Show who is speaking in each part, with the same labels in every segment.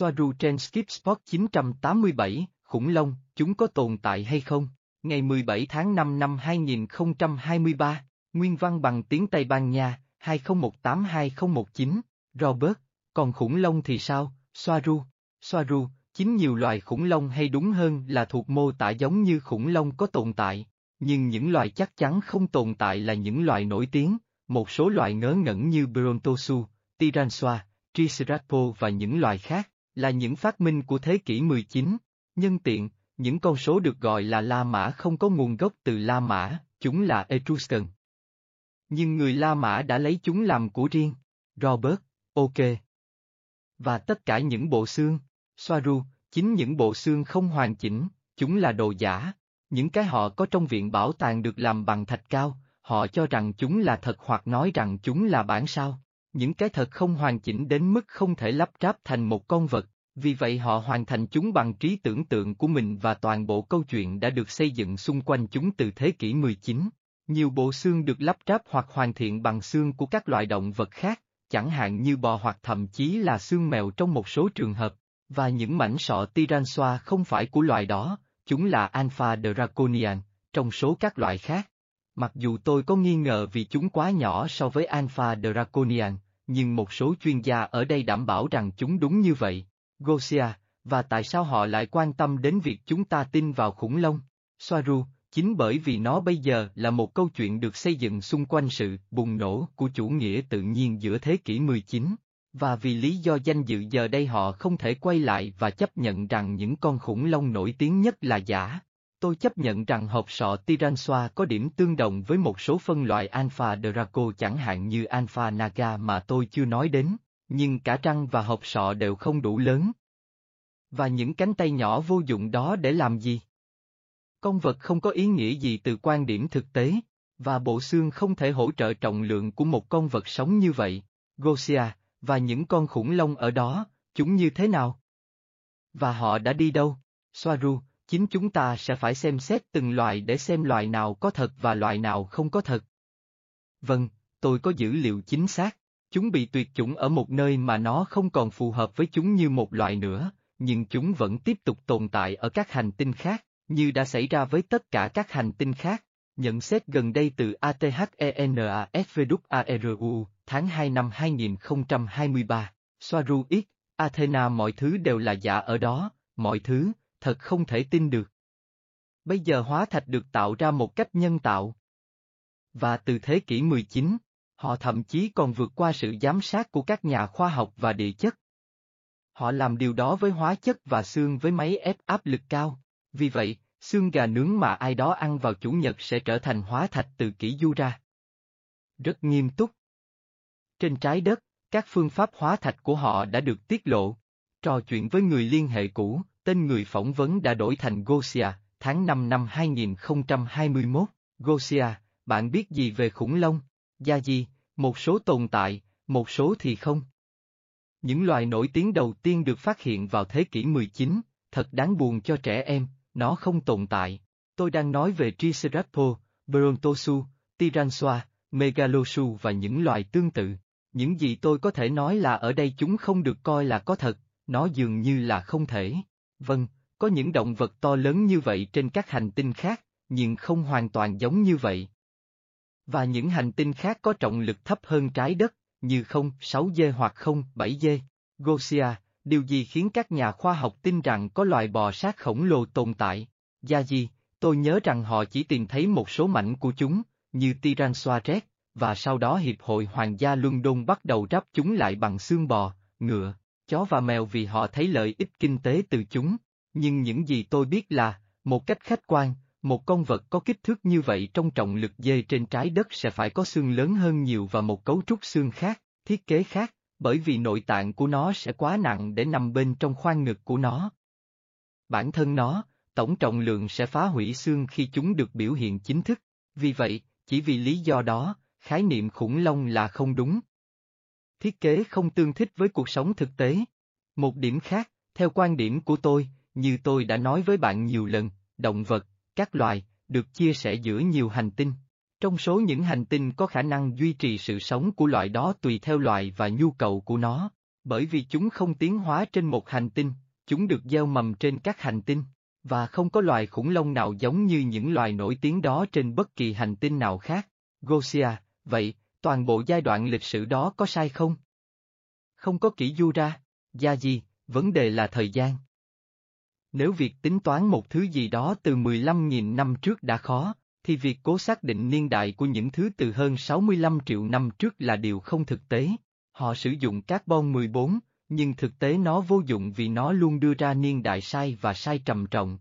Speaker 1: Soaru trên Skip Spot 987, khủng long, chúng có tồn tại hay không? Ngày 17 tháng 5 năm 2023, nguyên văn bằng tiếng Tây Ban Nha, 2018-2019, Robert, còn khủng long thì sao, Soaru, Soaru, chính nhiều loài khủng long hay đúng hơn là thuộc mô tả giống như khủng long có tồn tại, nhưng những loài chắc chắn không tồn tại là những loài nổi tiếng, một số loài ngớ ngẩn như Brontosu, Tyrannosaurus, Triceratops và những loài khác, là những phát minh của thế kỷ 19. Nhân tiện, những con số được gọi là La Mã không có nguồn gốc từ La Mã, chúng là Etruscan. Nhưng người La Mã đã lấy chúng làm của riêng. Robert, ok. Và tất cả những bộ xương, Soaru, chính những bộ xương không hoàn chỉnh, chúng là đồ giả. Những cái họ có trong viện bảo tàng được làm bằng thạch cao, họ cho rằng chúng là thật hoặc nói rằng chúng là bản sao. Những cái thật không hoàn chỉnh đến mức không thể lắp ráp thành một con vật, vì vậy họ hoàn thành chúng bằng trí tưởng tượng của mình và toàn bộ câu chuyện đã được xây dựng xung quanh chúng từ thế kỷ 19. Nhiều bộ xương được lắp ráp hoặc hoàn thiện bằng xương của các loại động vật khác, chẳng hạn như bò hoặc thậm chí là xương mèo trong một số trường hợp, và những mảnh sọ Tyrannosaurus không phải của loài đó, chúng là Alpha Draconian, trong số các loại khác. Mặc dù tôi có nghi ngờ vì chúng quá nhỏ so với Alpha Draconian, nhưng một số chuyên gia ở đây đảm bảo rằng chúng đúng như vậy. Gosia, và tại sao họ lại quan tâm đến việc chúng ta tin vào khủng long? Soaru, chính bởi vì nó bây giờ là một câu chuyện được xây dựng xung quanh sự bùng nổ của chủ nghĩa tự nhiên giữa thế kỷ 19. Và vì lý do danh dự giờ đây họ không thể quay lại và chấp nhận rằng những con khủng long nổi tiếng nhất là giả. Tôi chấp nhận rằng hộp sọ Tyrannosaurus có điểm tương đồng với một số phân loại Alpha Draco chẳng hạn như Alpha Naga mà tôi chưa nói đến, nhưng cả răng và hộp sọ đều không đủ lớn. Và những cánh tay nhỏ vô dụng đó để làm gì? Con vật không có ý nghĩa gì từ quan điểm thực tế, và bộ xương không thể hỗ trợ trọng lượng của một con vật sống như vậy. Gosia, và những con khủng long ở đó, chúng như thế nào? Và họ đã đi đâu? Soaru, chính chúng ta sẽ phải xem xét từng loại để xem loại nào có thật và loại nào không có thật. Vâng, tôi có dữ liệu chính xác. Chúng bị tuyệt chủng ở một nơi mà nó không còn phù hợp với chúng như một loại nữa, nhưng chúng vẫn tiếp tục tồn tại ở các hành tinh khác, như đã xảy ra với tất cả các hành tinh khác. Nhận xét gần đây từ ATHENASVWARU, tháng 2 năm 2023, Soaru X, Athena mọi thứ đều là giả ở đó, mọi thứ, thật không thể tin được. Bây giờ hóa thạch được tạo ra một cách nhân tạo. Và từ thế kỷ 19, họ thậm chí còn vượt qua sự giám sát của các nhà khoa học và địa chất. Họ làm điều đó với hóa chất và xương với máy ép áp lực cao, vì vậy, xương gà nướng mà ai đó ăn vào chủ nhật sẽ trở thành hóa thạch từ kỷ du ra. Rất nghiêm túc. Trên trái đất, các phương pháp hóa thạch của họ đã được tiết lộ. Trò chuyện với người liên hệ cũ, tên người phỏng vấn đã đổi thành Gosia, tháng 5 năm 2021. Gosia, bạn biết gì về khủng long? Gia gì, một số tồn tại, một số thì không. Những loài nổi tiếng đầu tiên được phát hiện vào thế kỷ 19, thật đáng buồn cho trẻ em, nó không tồn tại. Tôi đang nói về Triceratops, Brontosaurus, Tyrannosaurus, Megalosaurus và những loài tương tự. Những gì tôi có thể nói là ở đây chúng không được coi là có thật, nó dường như là không thể. Vâng, có những động vật to lớn như vậy trên các hành tinh khác, nhưng không hoàn toàn giống như vậy. Và những hành tinh khác có trọng lực thấp hơn trái đất, như không 6 dê hoặc không 7 dê. Gosia, điều gì khiến các nhà khoa học tin rằng có loài bò sát khổng lồ tồn tại? Gia gì, tôi nhớ rằng họ chỉ tìm thấy một số mảnh của chúng, như Tyrannosaurus và sau đó Hiệp hội Hoàng gia London bắt đầu ráp chúng lại bằng xương bò, ngựa, chó và mèo vì họ thấy lợi ích kinh tế từ chúng. Nhưng những gì tôi biết là, một cách khách quan, một con vật có kích thước như vậy trong trọng lực dê trên trái đất sẽ phải có xương lớn hơn nhiều và một cấu trúc xương khác, thiết kế khác, bởi vì nội tạng của nó sẽ quá nặng để nằm bên trong khoang ngực của nó. Bản thân nó, tổng trọng lượng sẽ phá hủy xương khi chúng được biểu hiện chính thức, vì vậy, chỉ vì lý do đó, khái niệm khủng long là không đúng. Thiết kế không tương thích với cuộc sống thực tế. Một điểm khác, theo quan điểm của tôi, như tôi đã nói với bạn nhiều lần, động vật, các loài, được chia sẻ giữa nhiều hành tinh. Trong số những hành tinh có khả năng duy trì sự sống của loại đó tùy theo loài và nhu cầu của nó. Bởi vì chúng không tiến hóa trên một hành tinh, chúng được gieo mầm trên các hành tinh, và không có loài khủng long nào giống như những loài nổi tiếng đó trên bất kỳ hành tinh nào khác. Gosia, vậy, toàn bộ giai đoạn lịch sử đó có sai không? Không có kỹ du ra, gia gì, vấn đề là thời gian. Nếu việc tính toán một thứ gì đó từ 15.000 năm trước đã khó, thì việc cố xác định niên đại của những thứ từ hơn 65 triệu năm trước là điều không thực tế. Họ sử dụng carbon 14, nhưng thực tế nó vô dụng vì nó luôn đưa ra niên đại sai và sai trầm trọng.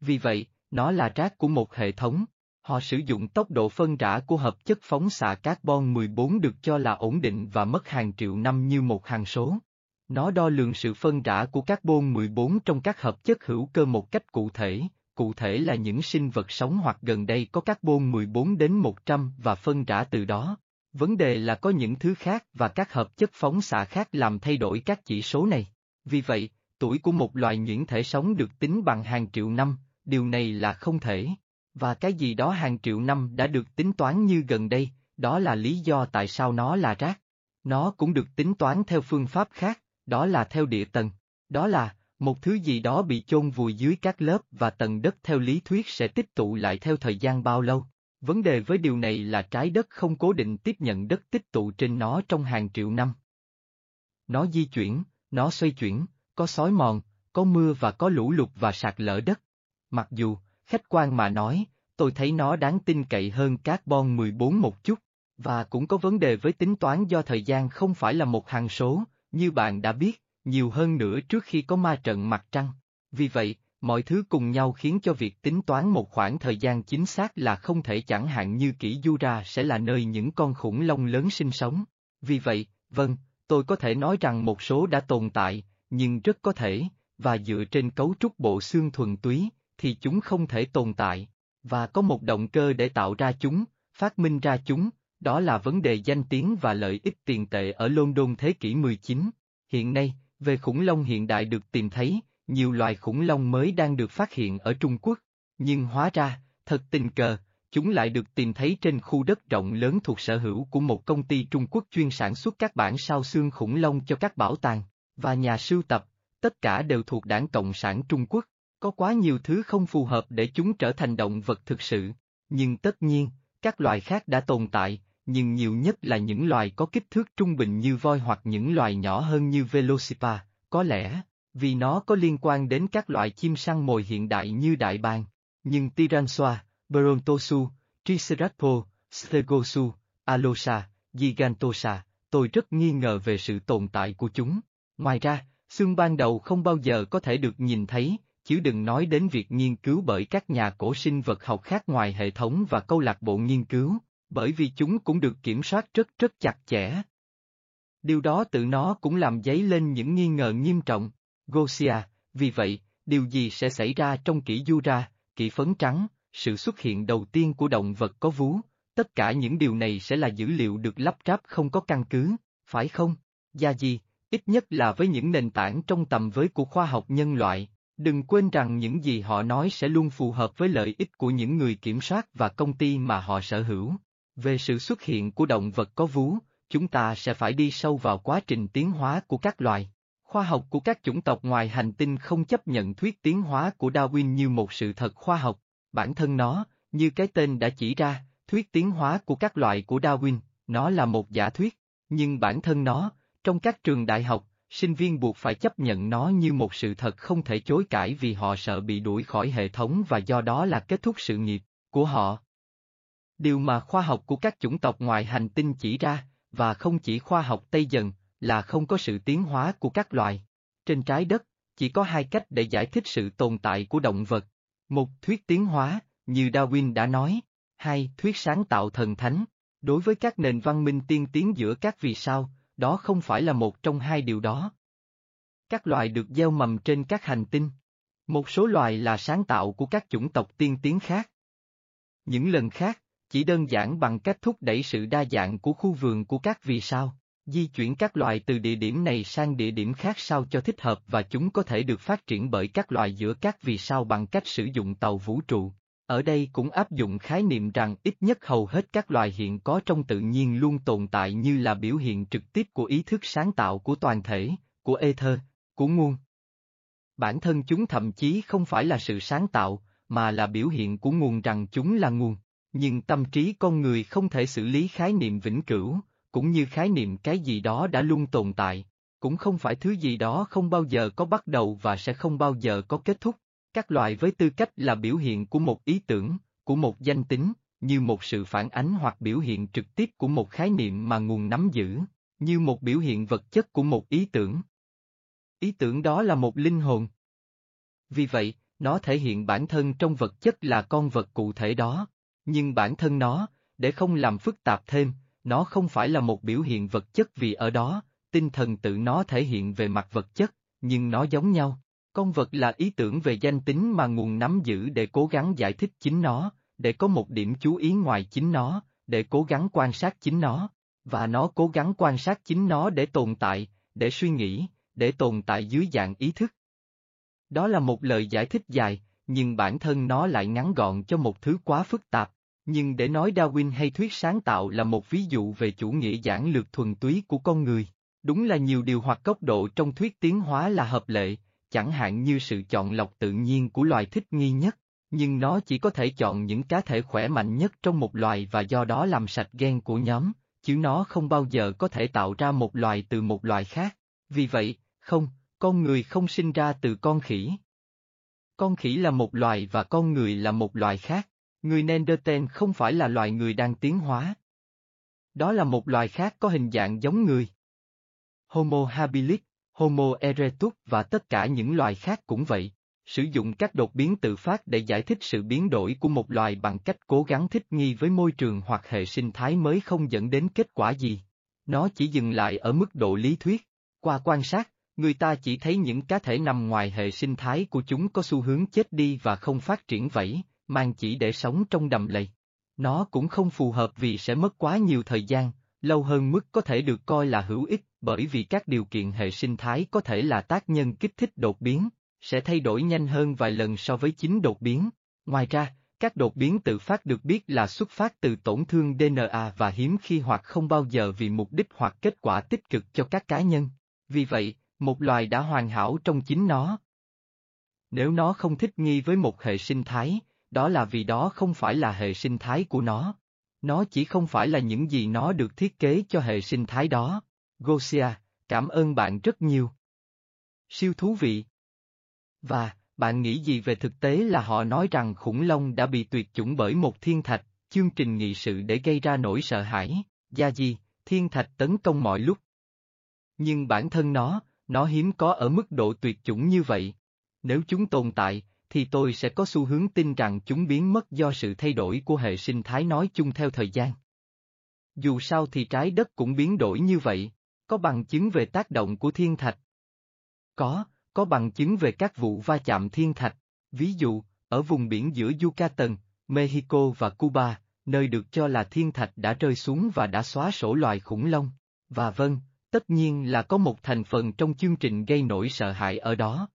Speaker 1: Vì vậy, nó là rác của một hệ thống. Họ sử dụng tốc độ phân rã của hợp chất phóng xạ carbon 14 được cho là ổn định và mất hàng triệu năm như một hàng số. Nó đo lường sự phân rã của carbon 14 trong các hợp chất hữu cơ một cách cụ thể, cụ thể là những sinh vật sống hoặc gần đây có carbon 14 đến 100 và phân rã từ đó. Vấn đề là có những thứ khác và các hợp chất phóng xạ khác làm thay đổi các chỉ số này. Vì vậy, tuổi của một loài nhuyễn thể sống được tính bằng hàng triệu năm, điều này là không thể. Và cái gì đó hàng triệu năm đã được tính toán như gần đây, đó là lý do tại sao nó là rác. Nó cũng được tính toán theo phương pháp khác, đó là theo địa tầng. Đó là, một thứ gì đó bị chôn vùi dưới các lớp và tầng đất theo lý thuyết sẽ tích tụ lại theo thời gian bao lâu. Vấn đề với điều này là trái đất không cố định tiếp nhận đất tích tụ trên nó trong hàng triệu năm. Nó di chuyển, nó xoay chuyển, có sói mòn, có mưa và có lũ lụt và sạt lở đất. Mặc dù, khách quan mà nói, tôi thấy nó đáng tin cậy hơn carbon 14 một chút, và cũng có vấn đề với tính toán do thời gian không phải là một hằng số, như bạn đã biết, nhiều hơn nữa trước khi có ma trận mặt trăng. Vì vậy, mọi thứ cùng nhau khiến cho việc tính toán một khoảng thời gian chính xác là không thể chẳng hạn như kỷ Jura sẽ là nơi những con khủng long lớn sinh sống. Vì vậy, vâng, tôi có thể nói rằng một số đã tồn tại, nhưng rất có thể, và dựa trên cấu trúc bộ xương thuần túy, thì chúng không thể tồn tại, và có một động cơ để tạo ra chúng, phát minh ra chúng, đó là vấn đề danh tiếng và lợi ích tiền tệ ở London thế kỷ 19. Hiện nay, về khủng long hiện đại được tìm thấy, nhiều loài khủng long mới đang được phát hiện ở Trung Quốc. Nhưng hóa ra, thật tình cờ, chúng lại được tìm thấy trên khu đất rộng lớn thuộc sở hữu của một công ty Trung Quốc chuyên sản xuất các bản sao xương khủng long cho các bảo tàng, và nhà sưu tập, tất cả đều thuộc đảng Cộng sản Trung Quốc. Có quá nhiều thứ không phù hợp để chúng trở thành động vật thực sự, nhưng tất nhiên, các loài khác đã tồn tại, nhưng nhiều nhất là những loài có kích thước trung bình như voi hoặc những loài nhỏ hơn như Velocipa, có lẽ, vì nó có liên quan đến các loại chim săn mồi hiện đại như đại bàng. Nhưng Tyrannosaurus, brontosu, Triceratops, stegosu, Allosa, Gigantosa, tôi rất nghi ngờ về sự tồn tại của chúng. Ngoài ra, xương ban đầu không bao giờ có thể được nhìn thấy, chứ đừng nói đến việc nghiên cứu bởi các nhà cổ sinh vật học khác ngoài hệ thống và câu lạc bộ nghiên cứu bởi vì chúng cũng được kiểm soát rất rất chặt chẽ. Điều đó tự nó cũng làm dấy lên những nghi ngờ nghiêm trọng. Gosia, vì vậy, điều gì sẽ xảy ra trong kỷ du ra, kỷ phấn trắng, sự xuất hiện đầu tiên của động vật có vú, tất cả những điều này sẽ là dữ liệu được lắp ráp không có căn cứ, phải không? Gia gì, ít nhất là với những nền tảng trong tầm với của khoa học nhân loại, đừng quên rằng những gì họ nói sẽ luôn phù hợp với lợi ích của những người kiểm soát và công ty mà họ sở hữu. Về sự xuất hiện của động vật có vú, chúng ta sẽ phải đi sâu vào quá trình tiến hóa của các loài. Khoa học của các chủng tộc ngoài hành tinh không chấp nhận thuyết tiến hóa của Darwin như một sự thật khoa học, bản thân nó, như cái tên đã chỉ ra, thuyết tiến hóa của các loài của Darwin, nó là một giả thuyết, nhưng bản thân nó, trong các trường đại học, sinh viên buộc phải chấp nhận nó như một sự thật không thể chối cãi vì họ sợ bị đuổi khỏi hệ thống và do đó là kết thúc sự nghiệp của họ. Điều mà khoa học của các chủng tộc ngoài hành tinh chỉ ra, và không chỉ khoa học Tây dần, là không có sự tiến hóa của các loài. Trên trái đất, chỉ có hai cách để giải thích sự tồn tại của động vật. Một thuyết tiến hóa, như Darwin đã nói. Hai thuyết sáng tạo thần thánh. Đối với các nền văn minh tiên tiến giữa các vì sao, đó không phải là một trong hai điều đó. Các loài được gieo mầm trên các hành tinh. Một số loài là sáng tạo của các chủng tộc tiên tiến khác. Những lần khác, chỉ đơn giản bằng cách thúc đẩy sự đa dạng của khu vườn của các vì sao, di chuyển các loài từ địa điểm này sang địa điểm khác sao cho thích hợp và chúng có thể được phát triển bởi các loài giữa các vì sao bằng cách sử dụng tàu vũ trụ. Ở đây cũng áp dụng khái niệm rằng ít nhất hầu hết các loài hiện có trong tự nhiên luôn tồn tại như là biểu hiện trực tiếp của ý thức sáng tạo của toàn thể, của ether, của nguồn. Bản thân chúng thậm chí không phải là sự sáng tạo, mà là biểu hiện của nguồn rằng chúng là nguồn. Nhưng tâm trí con người không thể xử lý khái niệm vĩnh cửu, cũng như khái niệm cái gì đó đã luôn tồn tại, cũng không phải thứ gì đó không bao giờ có bắt đầu và sẽ không bao giờ có kết thúc. Các loại với tư cách là biểu hiện của một ý tưởng, của một danh tính, như một sự phản ánh hoặc biểu hiện trực tiếp của một khái niệm mà nguồn nắm giữ, như một biểu hiện vật chất của một ý tưởng. Ý tưởng đó là một linh hồn. Vì vậy, nó thể hiện bản thân trong vật chất là con vật cụ thể đó, nhưng bản thân nó, để không làm phức tạp thêm, nó không phải là một biểu hiện vật chất vì ở đó, tinh thần tự nó thể hiện về mặt vật chất, nhưng nó giống nhau. Con vật là ý tưởng về danh tính mà nguồn nắm giữ để cố gắng giải thích chính nó, để có một điểm chú ý ngoài chính nó, để cố gắng quan sát chính nó, và nó cố gắng quan sát chính nó để tồn tại, để suy nghĩ, để tồn tại dưới dạng ý thức. Đó là một lời giải thích dài, nhưng bản thân nó lại ngắn gọn cho một thứ quá phức tạp. Nhưng để nói Darwin hay thuyết sáng tạo là một ví dụ về chủ nghĩa giản lược thuần túy của con người, đúng là nhiều điều hoặc góc độ trong thuyết tiến hóa là hợp lệ, chẳng hạn như sự chọn lọc tự nhiên của loài thích nghi nhất, nhưng nó chỉ có thể chọn những cá thể khỏe mạnh nhất trong một loài và do đó làm sạch gen của nhóm, chứ nó không bao giờ có thể tạo ra một loài từ một loài khác. Vì vậy, không, con người không sinh ra từ con khỉ. Con khỉ là một loài và con người là một loài khác. Người Neanderthal không phải là loài người đang tiến hóa. Đó là một loài khác có hình dạng giống người. Homo habilis, Homo erectus và tất cả những loài khác cũng vậy. Sử dụng các đột biến tự phát để giải thích sự biến đổi của một loài bằng cách cố gắng thích nghi với môi trường hoặc hệ sinh thái mới không dẫn đến kết quả gì. Nó chỉ dừng lại ở mức độ lý thuyết. Qua quan sát, người ta chỉ thấy những cá thể nằm ngoài hệ sinh thái của chúng có xu hướng chết đi và không phát triển vẫy, mang chỉ để sống trong đầm lầy. Nó cũng không phù hợp vì sẽ mất quá nhiều thời gian, lâu hơn mức có thể được coi là hữu ích bởi vì các điều kiện hệ sinh thái có thể là tác nhân kích thích đột biến, sẽ thay đổi nhanh hơn vài lần so với chính đột biến. Ngoài ra, các đột biến tự phát được biết là xuất phát từ tổn thương DNA và hiếm khi hoặc không bao giờ vì mục đích hoặc kết quả tích cực cho các cá nhân. Vì vậy, một loài đã hoàn hảo trong chính nó. Nếu nó không thích nghi với một hệ sinh thái, đó là vì đó không phải là hệ sinh thái của nó. Nó chỉ không phải là những gì nó được thiết kế cho hệ sinh thái đó. Gosia, cảm ơn bạn rất nhiều. Siêu thú vị. Và, bạn nghĩ gì về thực tế là họ nói rằng khủng long đã bị tuyệt chủng bởi một thiên thạch, chương trình nghị sự để gây ra nỗi sợ hãi, gia gì, thiên thạch tấn công mọi lúc. Nhưng bản thân nó, nó hiếm có ở mức độ tuyệt chủng như vậy. Nếu chúng tồn tại, thì tôi sẽ có xu hướng tin rằng chúng biến mất do sự thay đổi của hệ sinh thái nói chung theo thời gian. Dù sao thì trái đất cũng biến đổi như vậy, có bằng chứng về tác động của thiên thạch. Có, có bằng chứng về các vụ va chạm thiên thạch, ví dụ, ở vùng biển giữa Yucatan, Mexico và Cuba, nơi được cho là thiên thạch đã rơi xuống và đã xóa sổ loài khủng long. Và vâng, tất nhiên là có một thành phần trong chương trình gây nổi sợ hãi ở đó.